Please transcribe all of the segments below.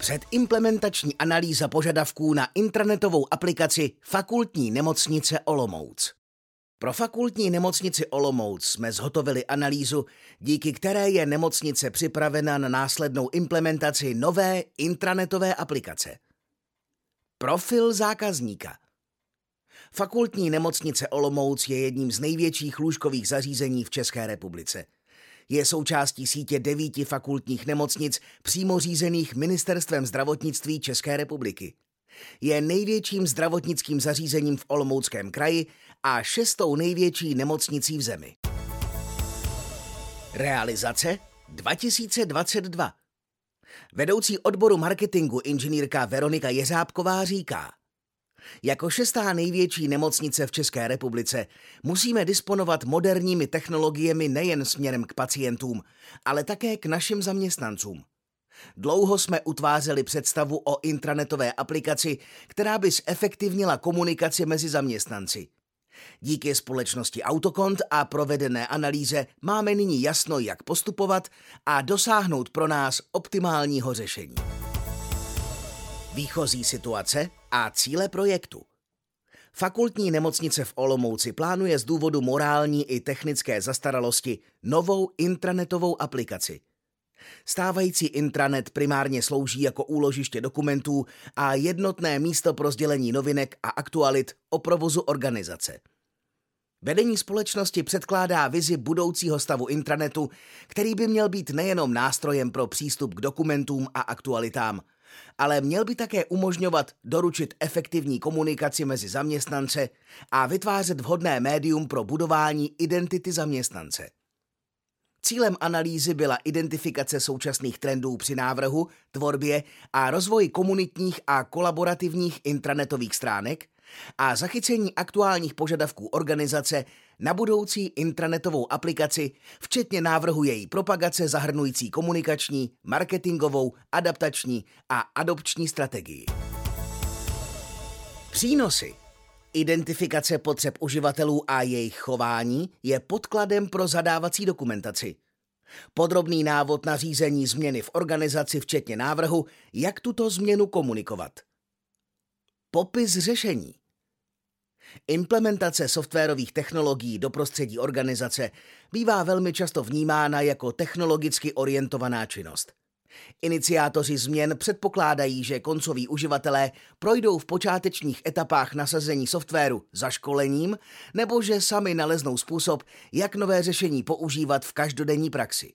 Předimplementační analýza požadavků na intranetovou aplikaci Fakultní nemocnice Olomouc. Pro fakultní nemocnici Olomouc jsme zhotovili analýzu, díky které je nemocnice připravena na následnou implementaci nové intranetové aplikace. Profil zákazníka. Fakultní nemocnice Olomouc je jedním z největších lůžkových zařízení v České republice – je součástí sítě devíti fakultních nemocnic přímo řízených Ministerstvem zdravotnictví České republiky. Je největším zdravotnickým zařízením v Olomouckém kraji a šestou největší nemocnicí v zemi. Realizace 2022 Vedoucí odboru marketingu inženýrka Veronika Jeřábková říká – jako šestá největší nemocnice v České republice musíme disponovat moderními technologiemi nejen směrem k pacientům, ale také k našim zaměstnancům. Dlouho jsme utvářeli představu o intranetové aplikaci, která by zefektivnila komunikaci mezi zaměstnanci. Díky společnosti Autokont a provedené analýze máme nyní jasno, jak postupovat a dosáhnout pro nás optimálního řešení. Výchozí situace a cíle projektu. Fakultní nemocnice v Olomouci plánuje z důvodu morální i technické zastaralosti novou intranetovou aplikaci. Stávající intranet primárně slouží jako úložiště dokumentů a jednotné místo pro sdělení novinek a aktualit o provozu organizace. Vedení společnosti předkládá vizi budoucího stavu intranetu, který by měl být nejenom nástrojem pro přístup k dokumentům a aktualitám, ale měl by také umožňovat doručit efektivní komunikaci mezi zaměstnance a vytvářet vhodné médium pro budování identity zaměstnance. Cílem analýzy byla identifikace současných trendů při návrhu, tvorbě a rozvoji komunitních a kolaborativních intranetových stránek a zachycení aktuálních požadavků organizace na budoucí intranetovou aplikaci, včetně návrhu její propagace zahrnující komunikační, marketingovou, adaptační a adopční strategii. Přínosy Identifikace potřeb uživatelů a jejich chování je podkladem pro zadávací dokumentaci. Podrobný návod na řízení změny v organizaci, včetně návrhu, jak tuto změnu komunikovat. Popis řešení. Implementace softwarových technologií do prostředí organizace bývá velmi často vnímána jako technologicky orientovaná činnost. Iniciátoři změn předpokládají, že koncoví uživatelé projdou v počátečních etapách nasazení softwaru za školením nebo že sami naleznou způsob, jak nové řešení používat v každodenní praxi.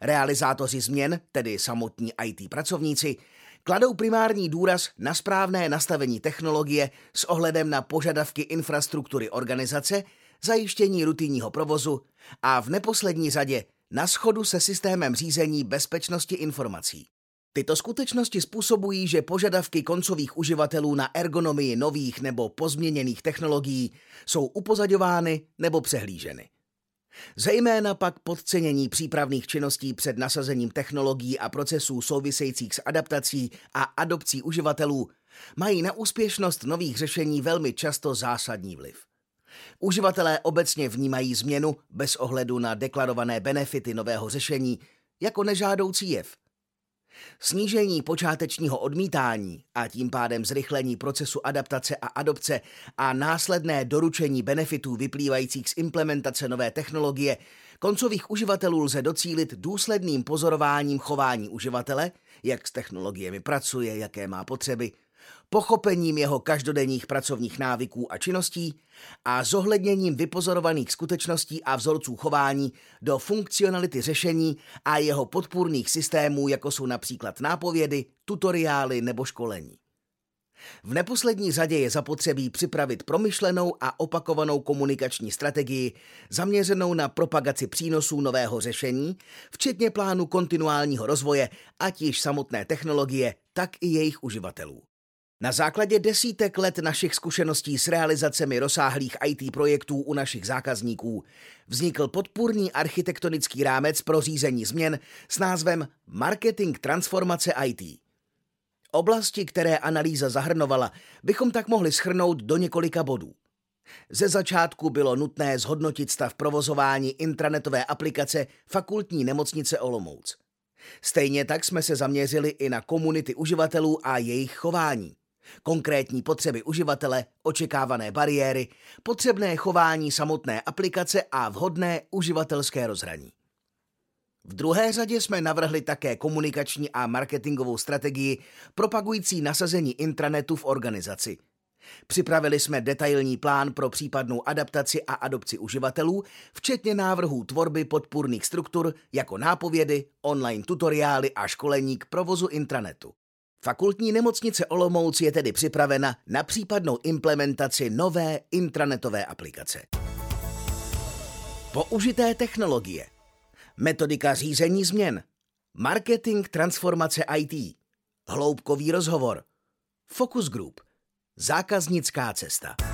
Realizátoři změn, tedy samotní IT pracovníci, kladou primární důraz na správné nastavení technologie s ohledem na požadavky infrastruktury organizace, zajištění rutinního provozu a v neposlední řadě na schodu se systémem řízení bezpečnosti informací. Tyto skutečnosti způsobují, že požadavky koncových uživatelů na ergonomii nových nebo pozměněných technologií jsou upozaďovány nebo přehlíženy. Zejména pak podcenění přípravných činností před nasazením technologií a procesů souvisejících s adaptací a adopcí uživatelů mají na úspěšnost nových řešení velmi často zásadní vliv. Uživatelé obecně vnímají změnu bez ohledu na deklarované benefity nového řešení jako nežádoucí jev. Snížení počátečního odmítání a tím pádem zrychlení procesu adaptace a adopce a následné doručení benefitů vyplývajících z implementace nové technologie koncových uživatelů lze docílit důsledným pozorováním chování uživatele, jak s technologiemi pracuje, jaké má potřeby, pochopením jeho každodenních pracovních návyků a činností a zohledněním vypozorovaných skutečností a vzorců chování do funkcionality řešení a jeho podpůrných systémů, jako jsou například nápovědy, tutoriály nebo školení. V neposlední řadě je zapotřebí připravit promyšlenou a opakovanou komunikační strategii zaměřenou na propagaci přínosů nového řešení, včetně plánu kontinuálního rozvoje, ať již samotné technologie, tak i jejich uživatelů. Na základě desítek let našich zkušeností s realizacemi rozsáhlých IT projektů u našich zákazníků vznikl podpůrný architektonický rámec pro řízení změn s názvem Marketing transformace IT. Oblasti, které analýza zahrnovala, bychom tak mohli schrnout do několika bodů. Ze začátku bylo nutné zhodnotit stav provozování intranetové aplikace fakultní nemocnice Olomouc. Stejně tak jsme se zaměřili i na komunity uživatelů a jejich chování. Konkrétní potřeby uživatele, očekávané bariéry, potřebné chování samotné aplikace a vhodné uživatelské rozhraní. V druhé řadě jsme navrhli také komunikační a marketingovou strategii propagující nasazení intranetu v organizaci. Připravili jsme detailní plán pro případnou adaptaci a adopci uživatelů, včetně návrhů tvorby podpůrných struktur jako nápovědy, online tutoriály a školení k provozu intranetu. Fakultní nemocnice Olomouc je tedy připravena na případnou implementaci nové intranetové aplikace. Použité technologie. Metodika řízení změn. Marketing transformace IT Hloubkový rozhovor. Focus Group. Zákaznická cesta